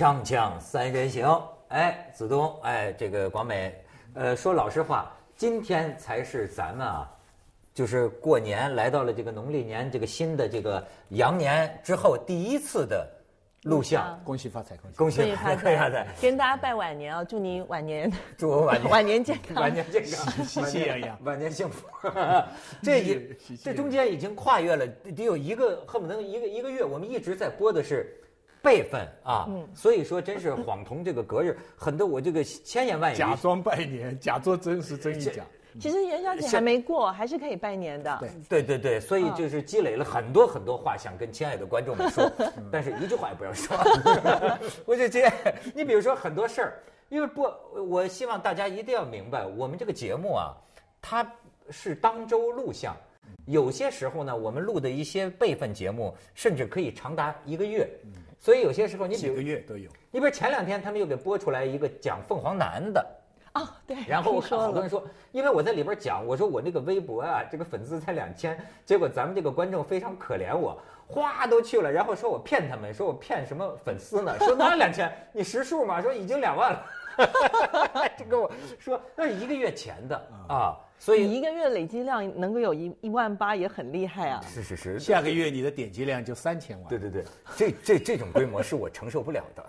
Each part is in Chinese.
锵锵三人行，哎，子东，哎，这个广美，呃，说老实话，今天才是咱们啊，就是过年来到了这个农历年这个新的这个羊年之后第一次的录像，恭喜发财，恭喜！恭喜恭喜发发财财，跟大家拜晚年啊！祝您晚年。祝我晚年。晚年健康，晚年健康，喜气洋洋。晚年幸福。这一这中间已经跨越了得有一个恨不得一个一个月，我们一直在播的是辈分啊，所以说真是恍同这个隔日，很多我这个千言万语假装拜年，假作真实真亦假。其实元宵节还没过，还是可以拜年的。对对对对，所以就是积累了很多很多话想跟亲爱的观众们说，但是一句话也不要说。我就接，你比如说很多事儿，因为不，我希望大家一定要明白，我们这个节目啊，它是当周录像，有些时候呢，我们录的一些备份节目，甚至可以长达一个月。所以有些时候，你比几如个月都有。你比如前两天他们又给播出来一个讲凤凰男的。哦，对。然后我看听说了好多人说，因为我在里边讲，我说我那个微博啊，这个粉丝才两千，结果咱们这个观众非常可怜我，哗都去了，然后说我骗他们，说我骗什么粉丝呢？说哪两千？你实数吗？说已经两万了，这跟我说那是一个月前的啊，所以你一个月累积量能够有一一万八，也很厉害啊。是是是，下个月你的点击量就三千万。对对对，这这这种规模是我承受不了的。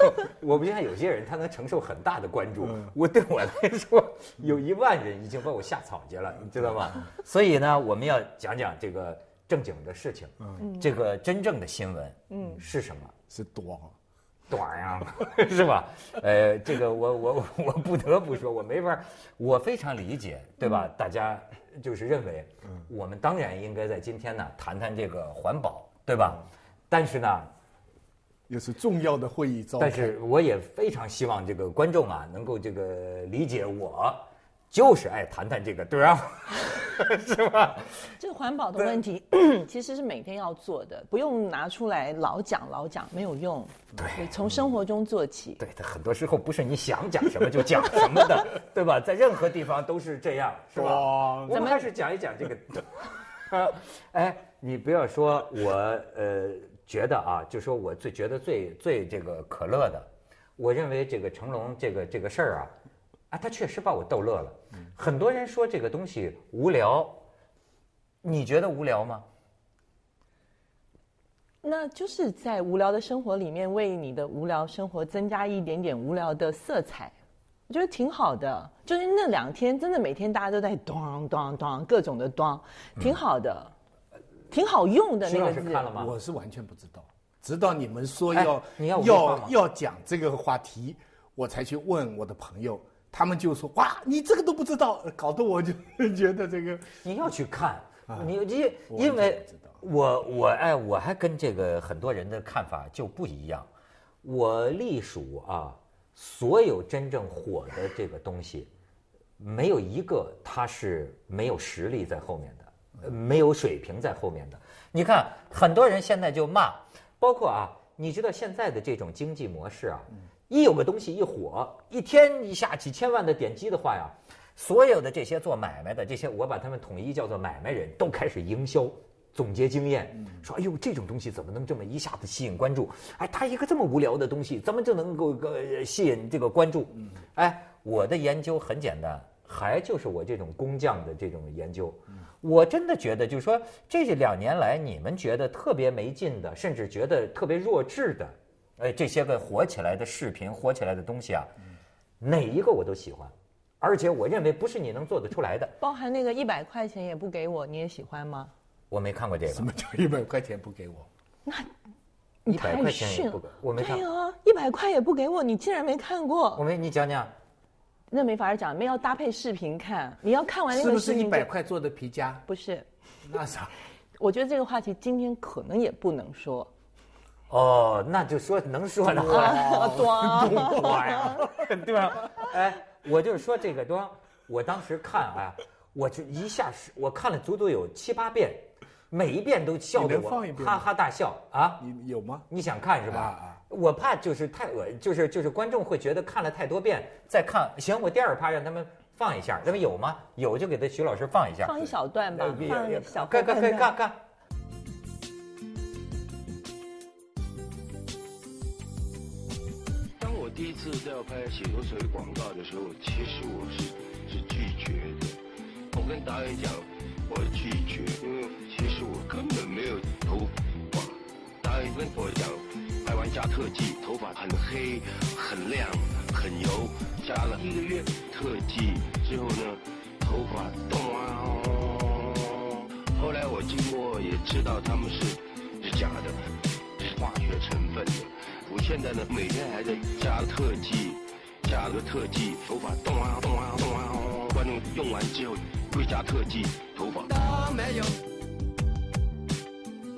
我不像有些人，他能承受很大的关注。我对我来说，有一万人已经把我吓草去了，你知道吗？所以呢，我们要讲讲这个正经的事情，这个真正的新闻，嗯，是什么？是多。短呀，是吧？呃，这个我我我不得不说，我没法儿，我非常理解，对吧？大家就是认为，我们当然应该在今天呢谈谈这个环保，对吧？但是呢，又是重要的会议召开。但是我也非常希望这个观众啊能够这个理解我，就是爱谈谈这个，对吧？是吧？这个环保的问题 其实是每天要做的，不用拿出来老讲老讲，没有用。对从生活中做起。对，它很多时候不是你想讲什么就讲什么的，对吧？在任何地方都是这样，是吧？哇我们还是讲一讲这个。哎，你不要说我呃觉得啊，就说我最觉得最最这个可乐的，我认为这个成龙这个这个事儿啊，啊，他确实把我逗乐了。很多人说这个东西无聊，你觉得无聊吗？那就是在无聊的生活里面，为你的无聊生活增加一点点无聊的色彩，我觉得挺好的。就是那两天，真的每天大家都在咚咚咚各种的咚，挺好的，挺好用的那个字。看了吗？我是完全不知道，直到你们说哎要要要讲这个话题，我才去问我的朋友，他们就说哇，你这个都不知道，搞得我就 觉得这个你要去看，你因因为我我哎，我还跟这个很多人的看法就不一样。我隶属啊，所有真正火的这个东西，没有一个它是没有实力在后面的，呃没有水平在后面的。你看，很多人现在就骂，包括啊，你知道现在的这种经济模式啊，一有个东西一火，一天一下几千万的点击的话呀，所有的这些做买卖的这些，我把他们统一叫做买卖人，都开始营销。总结经验，说：“哎呦，这种东西怎么能这么一下子吸引关注？哎，他一个这么无聊的东西，怎么就能够呃吸引这个关注？哎，我的研究很简单，还就是我这种工匠的这种研究。我真的觉得，就是说，这两年来你们觉得特别没劲的，甚至觉得特别弱智的，哎，这些个火起来的视频、火起来的东西啊，哪一个我都喜欢，而且我认为不是你能做得出来的。包含那个一百块钱也不给我，你也喜欢吗？我没看过这个什，么叫一百块钱不给我？那一百块钱也不给，我没看对。啊，一百块也不给我，你竟然没看过我过？没，你讲讲。那没法讲，没要搭配视频看。你要看完那个是不是一百块做的皮夹？不是。那啥，我觉得这个话题今天可能也不能说。哦，那就说能说的话，啊，多多呀，对吧？哎，我就是说这个东，我当时看啊，我就一下是，我看了足足有七八遍，每一遍都笑得我哈哈大笑啊！你有吗？你想看是吧？啊啊我怕就是太恶，就是就是观众会觉得看了太多遍，再看行，我第二趴让他们放一下，他们有吗？有就给他徐老师放一下，放一小段吧呃，放一小看看看看看。第一次在我拍洗头水广告的。时候，其实我是是拒绝。的。我跟导演讲，我拒绝，因为其实我根本没有头发。导演跟我讲，拍完加特技，头发很黑、很亮、很油，加了一个月特技之后呢，头发动啊！后来我经过也知道他们是是假的，现在呢，每天还在加特技，加个特技，头发动啊动啊动啊，观众用完之后会加特技，头发都没有。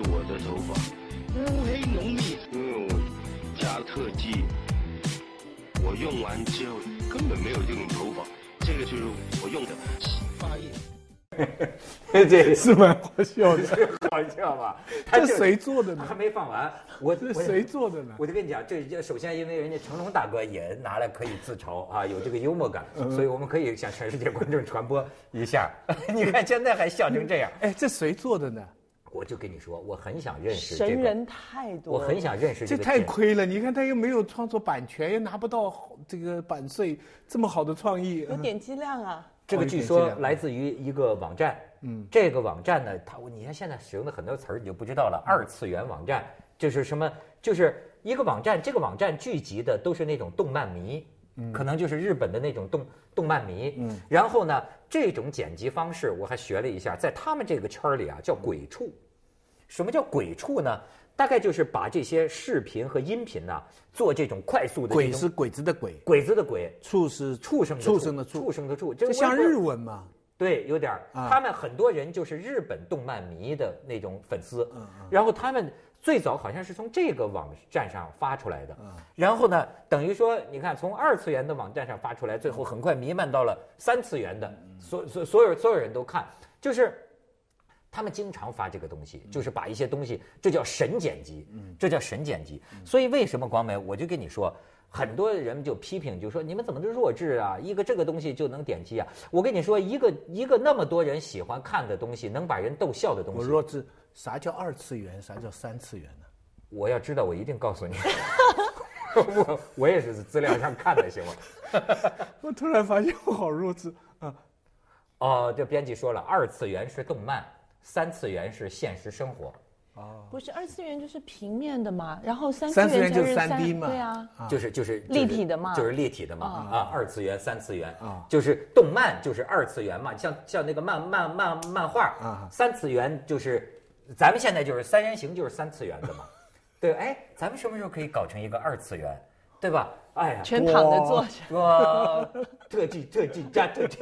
我的头发乌黑浓密，因为我加特技，我用完之后根本没有这种头发，这个就是我用的洗发液。这 是蛮好笑的。是 好笑吧？他这谁做的呢还？没放完，我这我谁做的呢？我就跟你讲，这这首先因为人家成龙大哥也拿来可以自嘲啊，有这个幽默感，嗯所以我们可以向全世界观众传播一下。你看现在还笑成这样，哎，这谁做的呢？我就跟你说，我很想认识这个，神人太多，我很想认识这太亏了！你看他又没有创作版权，又拿不到这个版税，这么好的创意，有点击量啊。这个据说来自于一个网站，嗯，这个网站呢，它你看现在使用的很多词儿你就不知道了，二次元网站就是什么，就是一个网站，这个网站聚集的都是那种动漫迷，嗯可能就是日本的那种动动漫迷，嗯，然后呢，这种剪辑方式我还学了一下，在他们这个圈儿里啊叫鬼畜，什么叫鬼畜呢？大概就是把这些视频和音频呢、做这种快速的鬼是鬼子的鬼，鬼子的鬼，畜是畜生的畜生的畜。畜，生的畜，这像日文吗？对，有点他们很多人就是日本动漫迷的那种粉丝，嗯然后他们最早好像是从这个网站上发出来的，嗯。然后呢，等于说你看从二次元的网站上发出来，最后很快弥漫到了三次元的，嗯。所所所有所有人都看，就是。他们经常发这个东西，就是把一些东西，这叫神剪辑，这叫神剪辑。所以为什么广美，我就跟你说，很多人就批评，就说你们怎么都弱智啊？一个这个东西就能点击啊？我跟你说，一个一个那么多人喜欢看的东西，能把人逗笑的东西，我弱智，啥叫二次元？啥叫三次元呢？我要知道，我一定告诉你。我我也是资料上看的，行吗？我突然发现我好弱智啊！哦，这编辑说了，二次元是动漫，三次元是现实生活。不是二次元就是平面的嘛，然后三三次元就是元才是 3D 嘛。对啊，就是就是立体的嘛。就是立体的嘛。啊。啊，二次元、三次元。啊。就是动漫就是二次元嘛，像像那个漫漫漫漫画。啊。三次元就是咱们现在就是三人行就是三次元的嘛，对，哎，咱们什么时候可以搞成一个二次元，对吧？哎呀，全躺着坐着。哇，特技特技加特技，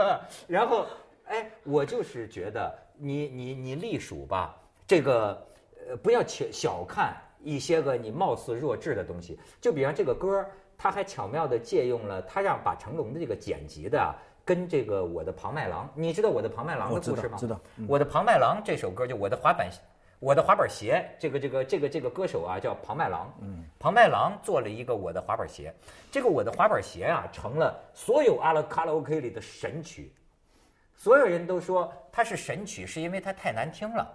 然后哎，我就是觉得你你你隶属吧，这个呃不要小小看一些个你貌似弱智的东西，就比方这个歌儿，他还巧妙的借用了他让把成龙的这个剪辑的啊。跟这个我的庞麦郎，你知道我的庞麦郎的故事吗？道知道我的庞麦郎这首歌就我的滑板，我的滑板鞋，这个这个这个这个歌手啊叫庞麦郎，嗯，庞麦郎做了一个我的滑板鞋，这个我的滑板鞋啊成了所有阿拉卡拉 OK 里的神曲，所有人都说它是神曲，是因为它太难听了，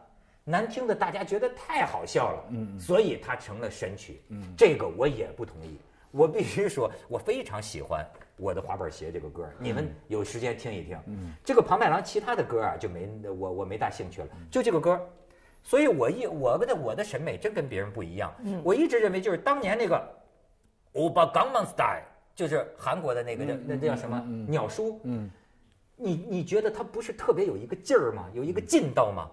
难听的大家觉得太好笑了，嗯，所以它成了神曲，嗯，这个我也不同意，我必须说，我非常喜欢我的滑板鞋这个歌，你们有时间听一听，嗯，这个庞麦郎其他的歌啊就没我我没大兴趣了，就这个歌。所以我一我的我的审美真跟别人不一样，我一直认为就是当年那个欧巴港 n style，就是韩国的那个叫那那叫什么？鸟叔，嗯，你你觉得他不是特别有一个劲儿吗？有一个劲道吗？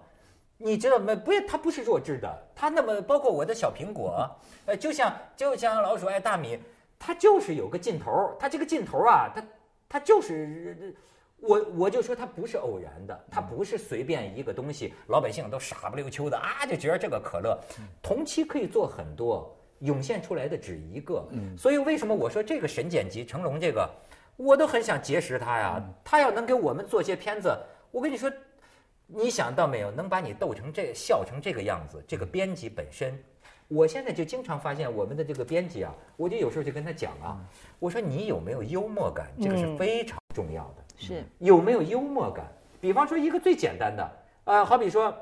你知道吗？不是，他不是弱智的，他那么包括我的小苹果，呃，就像就像老鼠爱大米，它就是有个劲头儿，它这个劲头儿啊，它它就是。我我就说它不是偶然的，它不是随便一个东西，老百姓都傻不溜秋的啊，就觉得这个可乐，同期可以做很多，涌现出来的只一个。所以为什么我说这个神剪辑成龙这个，我都很想结识他呀。他要能给我们做些片子，我跟你说，你想到没有？能把你逗成这笑成这个样子，这个编辑本身。我现在就经常发现我们的这个编辑啊，我就有时候就跟他讲啊，我说你有没有幽默感，这个是嗯非常重要的。是有没有幽默感？比方说一个最简单的，啊，好比说，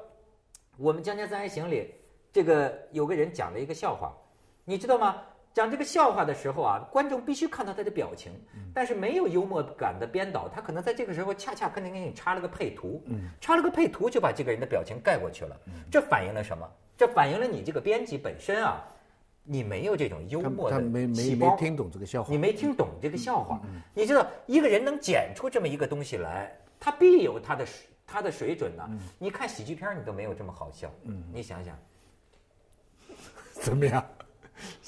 我们《江家三人行》里，这个有个人讲了一个笑话，你知道吗？讲这个笑话的时候啊，观众必须看到他的表情，但是没有幽默感的编导，他可能在这个时候恰恰可能给你插了个配图，插了个配图就把这个人的表情盖过去了。这反映了什么？这反映了你这个编辑本身啊，你没有这种幽默的细胞没听懂这个笑话你。没听懂这个笑话。你知道，一个人能剪出这么一个东西来，他必有他的水他的水准呢。你看喜剧片，你都没有这么好笑。你想想，怎么样？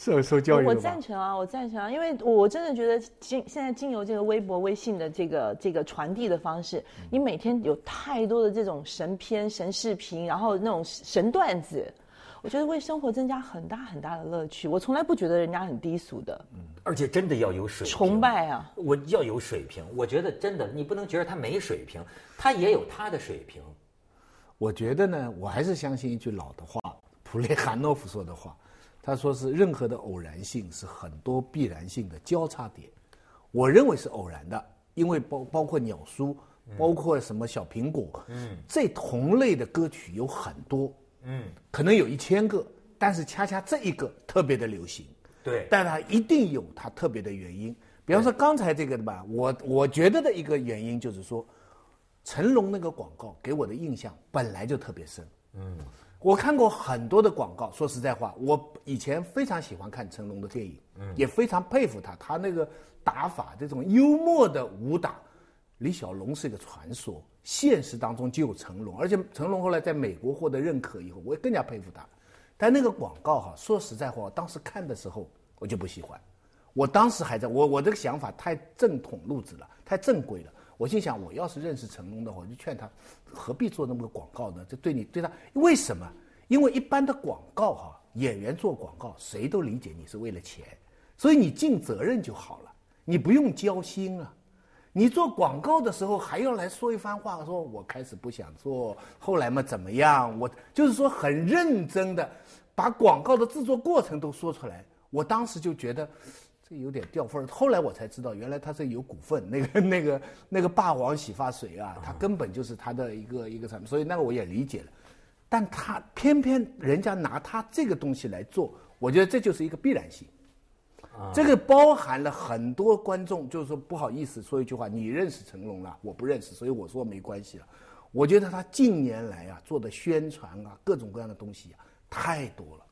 受受教育我赞？成啊，我赞成啊，因为我真的觉得经现在经由这个微博、微信的这个这个传递的方式，你每天有太多的这种神片、神视频，然后那种神段子，我觉得为生活增加很大很大的乐趣。我从来不觉得人家很低俗的，嗯而且真的要有水平。崇拜啊！我要有水平，我觉得真的，你不能觉得他没水平，他也有他的水平。我觉得呢，我还是相信一句老的话，普列汉诺夫说的话，他说是任何的偶然性是很多必然性的交叉点。我认为是偶然的，因为包包括鸟叔，包括什么小苹果，嗯，这同类的歌曲有很多，嗯，可能有一千个，但是恰恰这一个特别的流行，对，但它一定有它特别的原因。比方说刚才这个的吧，我我觉得的一个原因就是说，成龙那个广告给我的印象本来就特别深。嗯，我看过很多的广告，说实在话，我以前非常喜欢看成龙的电影，嗯，也非常佩服他，他那个打法，这种幽默的武打。李小龙是一个传说，现实当中就有成龙，而且成龙后来在美国获得认可以后，我也更加佩服他。但那个广告哈，说实在话，我当时看的时候我就不喜欢。我当时还在我我这个想法太正统路子了，太正规了。我心想，我要是认识成龙的话，我就劝他何必做那么个广告呢？这对你对他为什么？因为一般的广告哈，演员做广告，谁都理解你是为了钱，所以你尽责任就好了，你不用交心啊。你做广告的时候还要来说一番话，说我开始不想做，后来嘛怎么样？我就是说很认真的把广告的制作过程都说出来。我当时就觉得这有点掉份儿，后来我才知道，原来他是有股份，那个那个那个霸王洗发水啊，他根本就是他的一个一个产品，所以那个我也理解了。但他偏偏人家拿他这个东西来做，我觉得这就是一个必然性。这个包含了很多观众，就是说不好意思说一句话，你认识成龙了，我不认识，所以我说没关系了。我觉得他近年来啊做的宣传啊，各种各样的东西啊太多了，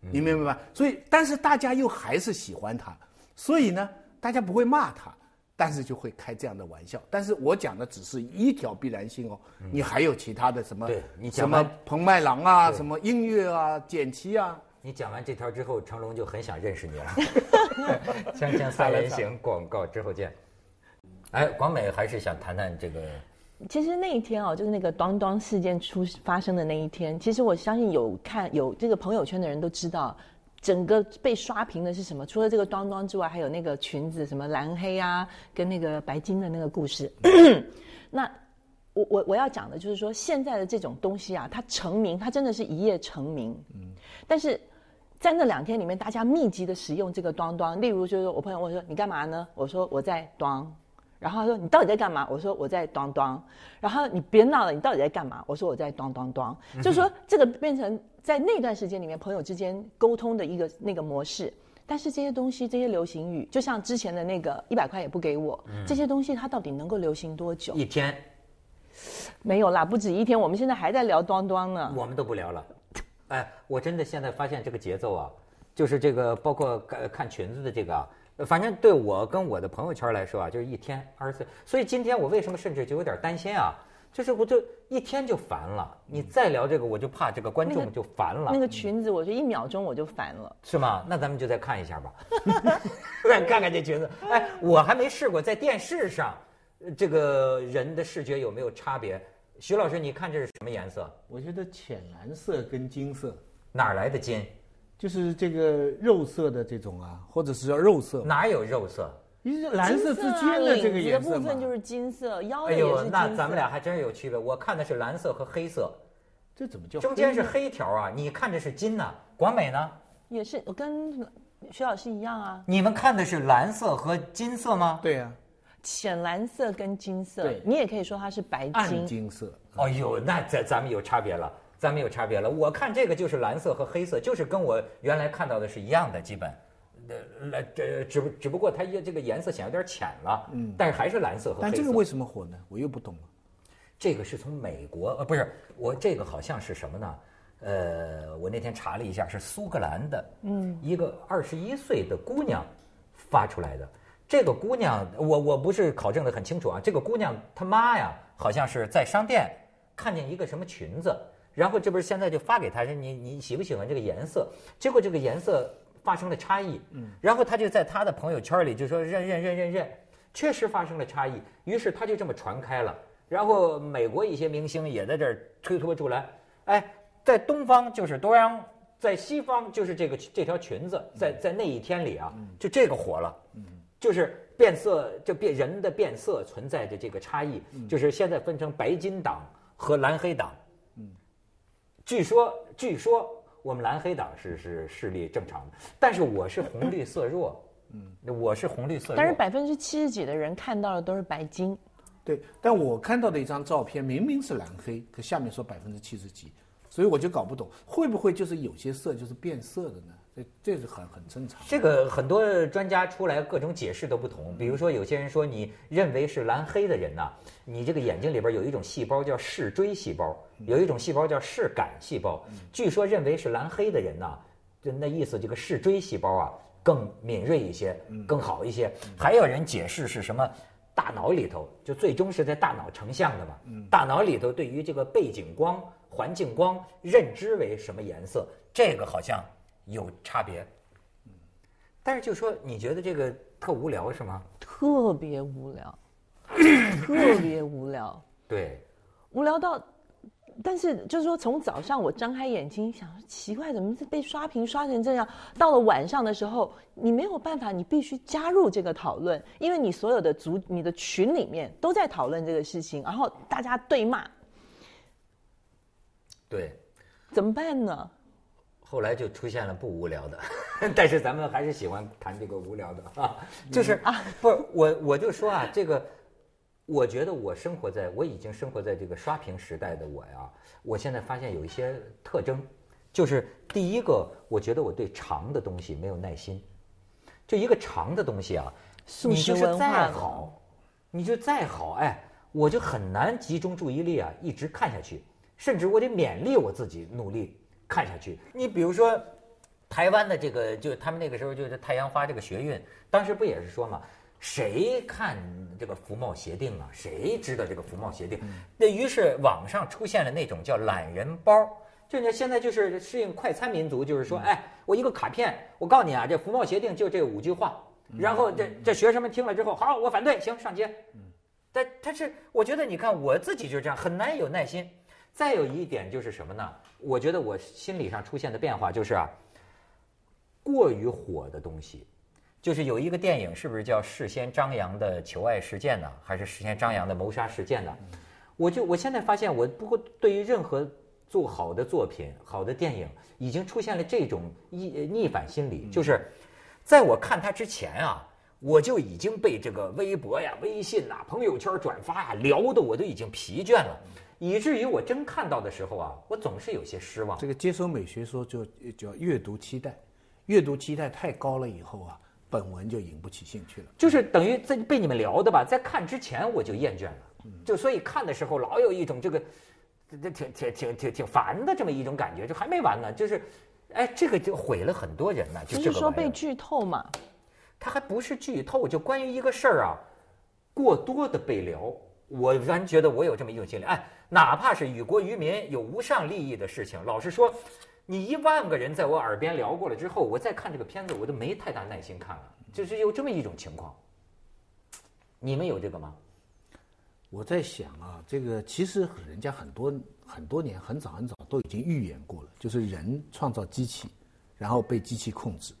你明白吧？所以，但是大家又还是喜欢他，所以呢，大家不会骂他，但是就会开这样的玩笑。但是我讲的只是一条必然性哦，你还有其他的什么对你什么彭麦郎啊，什么音乐啊，简七啊。你讲完这条之后，成龙就很想认识你了。锵锵三人行 广告之后见。哎，广美还是想谈谈这个，其实那一天哦，就是那个端端事件出发生的那一天，其实我相信有看有这个朋友圈的人都知道，整个被刷屏的是什么？除了这个端端之外，还有那个裙子什么蓝黑啊，跟那个白金的那个故事。那我我我要讲的就是说，现在的这种东西啊，它成名，它真的是一夜成名。嗯，但是。在那两天里面，大家密集的使用这个端端，例如就是我朋友问说你干嘛呢？我说我在端，然后他说你到底在干嘛？我说我在端端，然后你别闹了，你到底在干嘛？我说我在当当当，就说这个变成在那段时间里面朋友之间沟通的一个那个模式。但是这些东西，这些流行语，就像之前的那个一百块也不给我，这些东西它到底能够流行多久？一天没有啦，不止一天，我们现在还在聊端端呢。我们都不聊了。哎，我真的现在发现这个节奏啊，就是这个包括看看裙子的这个啊，呃反正对我跟我的朋友圈来说啊，就是一天二十四。所以今天我为什么甚至就有点担心啊？就是我就一天就烦了，你再聊这个，我就怕这个观众就烦了。那个裙子，我就一秒钟我就烦了。是吗？那咱们就再看一下吧，再看看这裙子。哎，我还没试过在电视上，呃这个人的视觉有没有差别？徐老师，你看这是什么颜色？我觉得浅蓝色跟金色，哪儿来的金？就是这个肉色的这种啊，或者是叫肉色，哪有肉色？你是蓝色之间的这个颜色嘛部分就是金色，腰哎呦的也是，金色。那咱们俩还真是有区别。我看的是蓝色和黑色，这怎么叫中间是黑条啊。你看的是金呐、广美呢？也是，我跟徐老师一样啊，你们看的是蓝色和金色吗？对呀、浅蓝色跟金色对，你也可以说它是白暗金。金色。哎呦，那咱咱们有差别了，咱们有差别了。我看这个就是蓝色和黑色，就是跟我原来看到的是一样的，基本呃，来这只不只不过它也这个颜色显有点浅了，嗯，但是还是蓝色和黑色。但这个为什么火呢？我又不懂了。这个是从美国呃不是我这个好像是什么呢？呃，我那天查了一下，是苏格兰的，嗯，一个二十一岁的姑娘发出来的。这个姑娘，我我不是考证的很清楚啊。这个姑娘她妈呀，好像是在商店看见一个什么裙子，然后这不是现在就发给他说你你喜不喜欢这个颜色？结果这个颜色发生了差异，嗯，然后他就在他的朋友圈里就说认认认认认，确实发生了差异，于是他就这么传开了。然后美国一些明星也在这儿推脱出来，哎。在东方就是多样，在西方就是这个这条裙子，在在那一天里啊，就这个火了，就是变色，就变人的变色存在着这个差异，就是现在分成白金党和蓝黑党。据说据说我们蓝黑党是是视力正常的，但是我是红绿色弱，嗯我是红绿色弱。但是百分之七十几的人看到的都是白金。对，但我看到的一张照片明明是蓝黑，可下面说百分之七十几。所以我就搞不懂，会不会就是有些色就是变色的呢？这这是很很正常。这个很多专家出来各种解释都不同。比如说，有些人说你认为是蓝黑的人呐，你这个眼睛里边有一种细胞叫视锥细胞，有一种细胞叫视感细胞。据说认为是蓝黑的人呐，就那意思，这个视锥细胞啊更敏锐一些，更好一些。还有人解释是什么？大脑里头就最终是在大脑成像的嘛。大脑里头对于这个背景光。环境光认知为什么颜色？这个好像有差别。但是就说你觉得这个特无聊是吗？特别无聊，特别无聊。对，无聊到，但是就是说，从早上我张开眼睛想，奇怪，怎么是被刷屏刷成这样？到了晚上的时候，你没有办法，你必须加入这个讨论，因为你所有的组、你的群里面都在讨论这个事情，然后大家对骂。对，怎么办呢？后来就出现了不无聊的，但是咱们还是喜欢谈这个无聊的啊。就是啊，不是我我就说啊，这个，我觉得我生活在我已经生活在这个刷屏时代的我呀，我现在发现有一些特征，就是第一个，我觉得我对长的东西没有耐心，就一个长的东西啊，你就是再好，你就再好，哎，我就很难集中注意力啊，一直看下去。甚至我得勉励我自己努力看下去。你比如说，台湾的这个，就他们那个时候就是太阳花这个学运，当时不也是说嘛，谁看这个服贸协定啊？谁知道这个服贸协定？那于是网上出现了那种叫懒人包，就你现在就是适应快餐民族，就是说，哎，我一个卡片，我告诉你啊，这服贸协定就这五句话，然后这这学生们听了之后，好，我反对，行，上街。但他是，我觉得你看我自己就是这样，很难有耐心。再有一点就是什么呢？我觉得我心理上出现的变化就是啊，过于火的东西，就是有一个电影是不是叫事先张扬的求爱事件呢？还是事先张扬的谋杀事件呢？我就我现在发现，我不过对于任何做好的作品、好的电影，已经出现了这种逆逆反心理，就是在我看它之前啊，我就已经被这个微博呀、微信呐、朋友圈转发呀聊的我都已经疲倦了。以至于我真看到的时候啊，我总是有些失望。这个接收美学说就叫阅读期待，阅读期待太高了以后啊，本文就引不起兴趣了。就是等于在被你们聊的吧，在看之前我就厌倦了，就所以看的时候老有一种这个，这挺挺挺挺挺烦的这么一种感觉，就还没完呢。就是，哎，这个就毁了很多人呢。就是说被剧透嘛？他还不是剧透，就关于一个事儿啊，过多的被聊，我然觉得我有这么一种心理，哎。哪怕是与国于民有无上利益的事情，老实说，你一万个人在我耳边聊过了之后，我再看这个片子，我都没太大耐心看了，就是有这么一种情况。你们有这个吗？我在想啊，这个其实人家很多很多年很早很早都已经预言过了，就是人创造机器，然后被机器控制。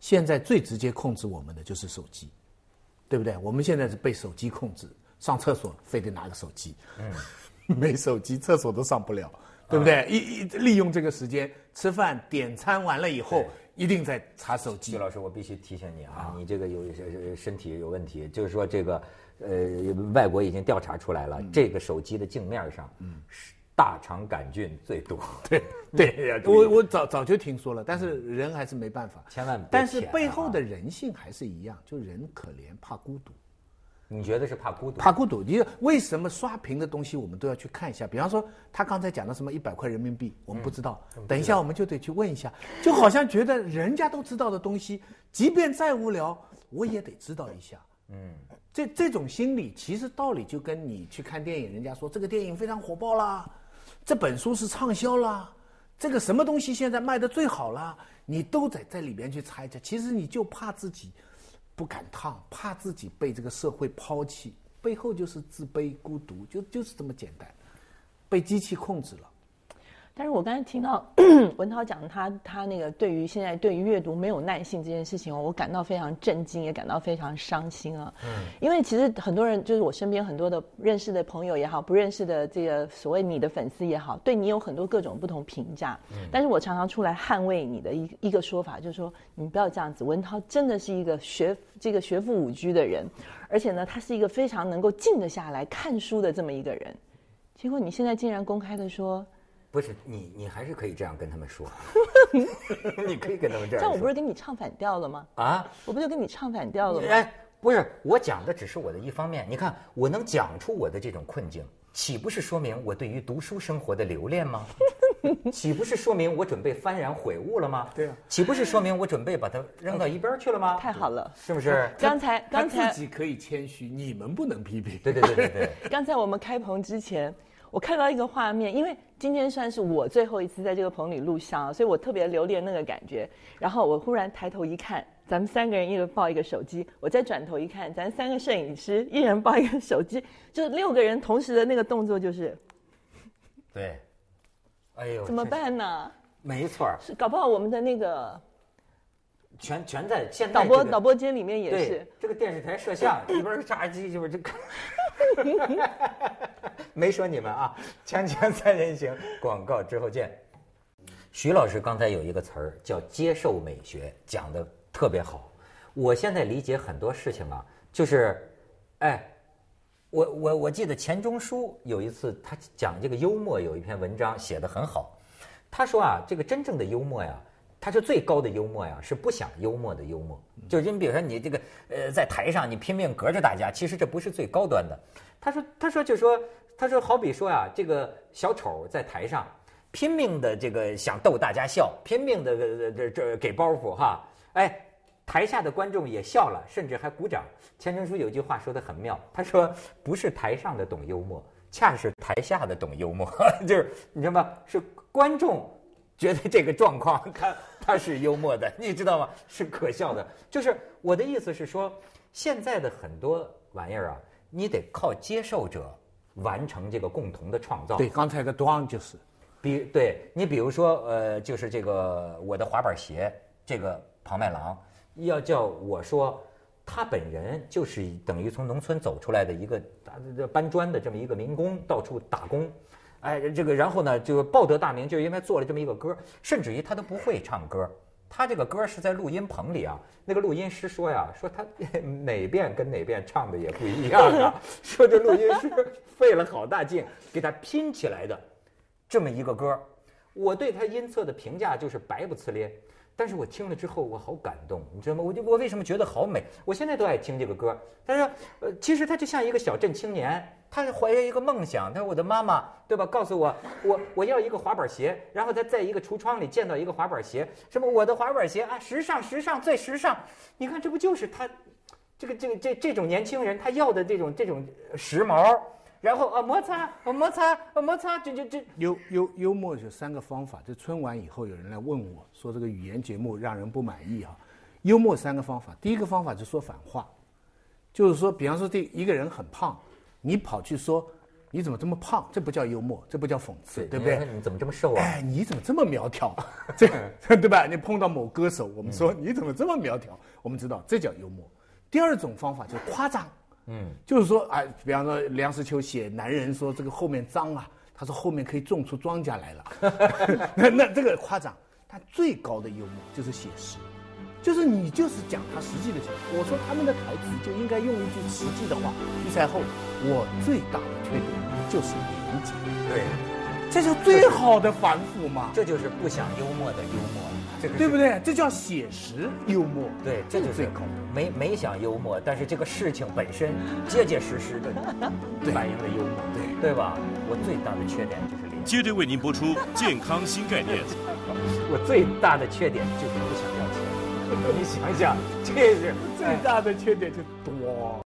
现在最直接控制我们的就是手机，对不对？我们现在是被手机控制，上厕所非得拿个手机。嗯。没手机，厕所都上不了，对不对？一一利用这个时间吃饭点餐完了以后，一定在查手机。徐老师，我必须提醒你啊，你这个有身体有问题，就是说这个呃，外国已经调查出来了，这个手机的镜面上，嗯，大肠杆菌最多。对 对，我我早早就听说了，但是人还是没办法。千万但是背后的人性还是一样，就人可怜怕孤独。你觉得是怕孤独？怕孤独，你为什么刷屏的东西我们都要去看一下？比方说他刚才讲的什么一百块人民币，我们不知道，等一下我们就得去问一下，就好像觉得人家都知道的东西，即便再无聊，我也得知道一下。嗯，这这种心理其实道理就跟你去看电影，人家说这个电影非常火爆啦，这本书是畅销啦，这个什么东西现在卖的最好啦，你都得在里边去猜测。其实你就怕自己不敢烫，怕自己被这个社会抛弃，背后就是自卑、孤独，就就是这么简单，被机器控制了。但是我刚才听到 文涛讲他他那个对于现在对于阅读没有耐性这件事情哦，我感到非常震惊，也感到非常伤心啊。嗯，因为其实很多人就是我身边很多的认识的朋友也好，不认识的这个所谓你的粉丝也好，对你有很多各种不同评价。嗯，但是我常常出来捍卫你的一一个说法，就是说你不要这样子。文涛真的是一个学这个学富五车的人，而且呢，他是一个非常能够静得下来看书的这么一个人。结果你现在竟然公开的说。不是你，你还是可以这样跟他们说，你可以跟他们这样说。这样我不是跟你唱反调了吗？啊，我不就跟你唱反调了吗？哎，不是，我讲的只是我的一方面。你看，我能讲出我的这种困境，岂不是说明我对于读书生活的留恋吗？岂不是说明我准备幡然悔悟了吗？对啊岂不是说明我准备把它扔到一边去了吗？太好了！是不是？刚才刚才自己可以谦虚，你们不能批评。对对对对对。刚才我们开棚之前，我看到一个画面，因为今天算是我最后一次在这个棚里录像，所以我特别留恋那个感觉。然后我忽然抬头一看，咱们三个人一人抱一个手机，我再转头一看，咱三个摄影师一人抱一个手机，就六个人同时的那个动作就是对，哎呦，怎么？办呢？没错，是搞不好我们的那个全全在现在导播这个导播间里面也是。这个电视台摄像一边儿炸鸡就是这个，没说你们啊，锵锵三人行，广告之后见。徐老师刚才有一个词儿叫接受美学，讲的特别好。我现在理解很多事情啊，就是，哎，我我我记得钱钟书有一次他讲这个幽默有一篇文章写得很好，他说啊，这个真正的幽默呀，他是最高的幽默呀，是不想幽默的幽默。就是你比如说你这个呃在台上你拼命隔着大家，其实这不是最高端的。他说他说就说他说好比说呀、这个小丑在台上拼命的这个想逗大家笑，拼命的这这这给包袱哈，哎。台下的观众也笑了，甚至还鼓掌。钱钟书有句话说的很妙，他说：“不是台上的懂幽默，恰是台下的懂幽默。”就是你知道吗？是观众觉得这个状况他他是幽默的，你知道吗？是可笑的。就是我的意思是说，现在的很多玩意儿啊，你得靠接受者完成这个共同的创造。对，刚才个端就是，比对你比如说，呃，就是这个我的滑板鞋，这个庞麦郎，要叫我说，他本人就是等于从农村走出来的一个搬砖的这么一个民工，到处打工，哎，这个然后呢就报得大名，就是因为做了这么一个歌，甚至于他都不会唱歌。他这个歌是在录音棚里啊，那个录音师说呀，说他 哪遍跟哪遍唱的也不一样啊，说这录音师费了好大劲给他拼起来的这么一个歌，我对他音色的评价就是白不呲咧。但是我听了之后，我好感动，你知道吗？我就我为什么觉得好美？我现在都爱听这个歌。他说，呃，其实他就像一个小镇青年，他怀着一个梦想。他说我的妈妈，对吧？告诉我，我 我要一个滑板鞋。然后他在一个橱窗里见到一个滑板鞋，什么我的滑板鞋啊，时尚时尚最时尚。你看，这不就是他，这个这个这这种年轻人他要的这种这种时髦。然后啊摩擦啊摩擦啊摩擦，就就就幽幽幽默有三个方法。这春晚以后有人来问我说这个语言节目让人不满意啊。幽默三个方法，第一个方法就说反话，就是说，比方说这一个人很胖，你跑去说你怎么这么胖，这不叫幽默，这不叫讽刺，对不对？你怎么这么瘦啊？哎，你怎么这么苗条？这对吧？你碰到某歌手，我们说你怎么这么苗条？我们知道这叫幽默。第二种方法就是夸张，嗯，就是说，哎，比方说梁实秋写男人说这个后面脏啊，他说后面可以种出庄稼来了，那那这个夸张。他最高的幽默就是写实，就是你就是讲他实际的情况。我说他们的台词就应该用一句实际的话。比赛后，我最大的缺点就是廉洁。对，这是最好的反腐嘛，这就是不想幽默的幽默了，这个对不？对？这叫写实幽默。对，这就是最高的。没没想幽默，但是这个事情本身结结实实的 反映了幽默，对对吧？我最大的缺点就是脸，接着为您播出健康新概念。我最大的缺点就是不想要钱。你想想，这是最大的缺点就多。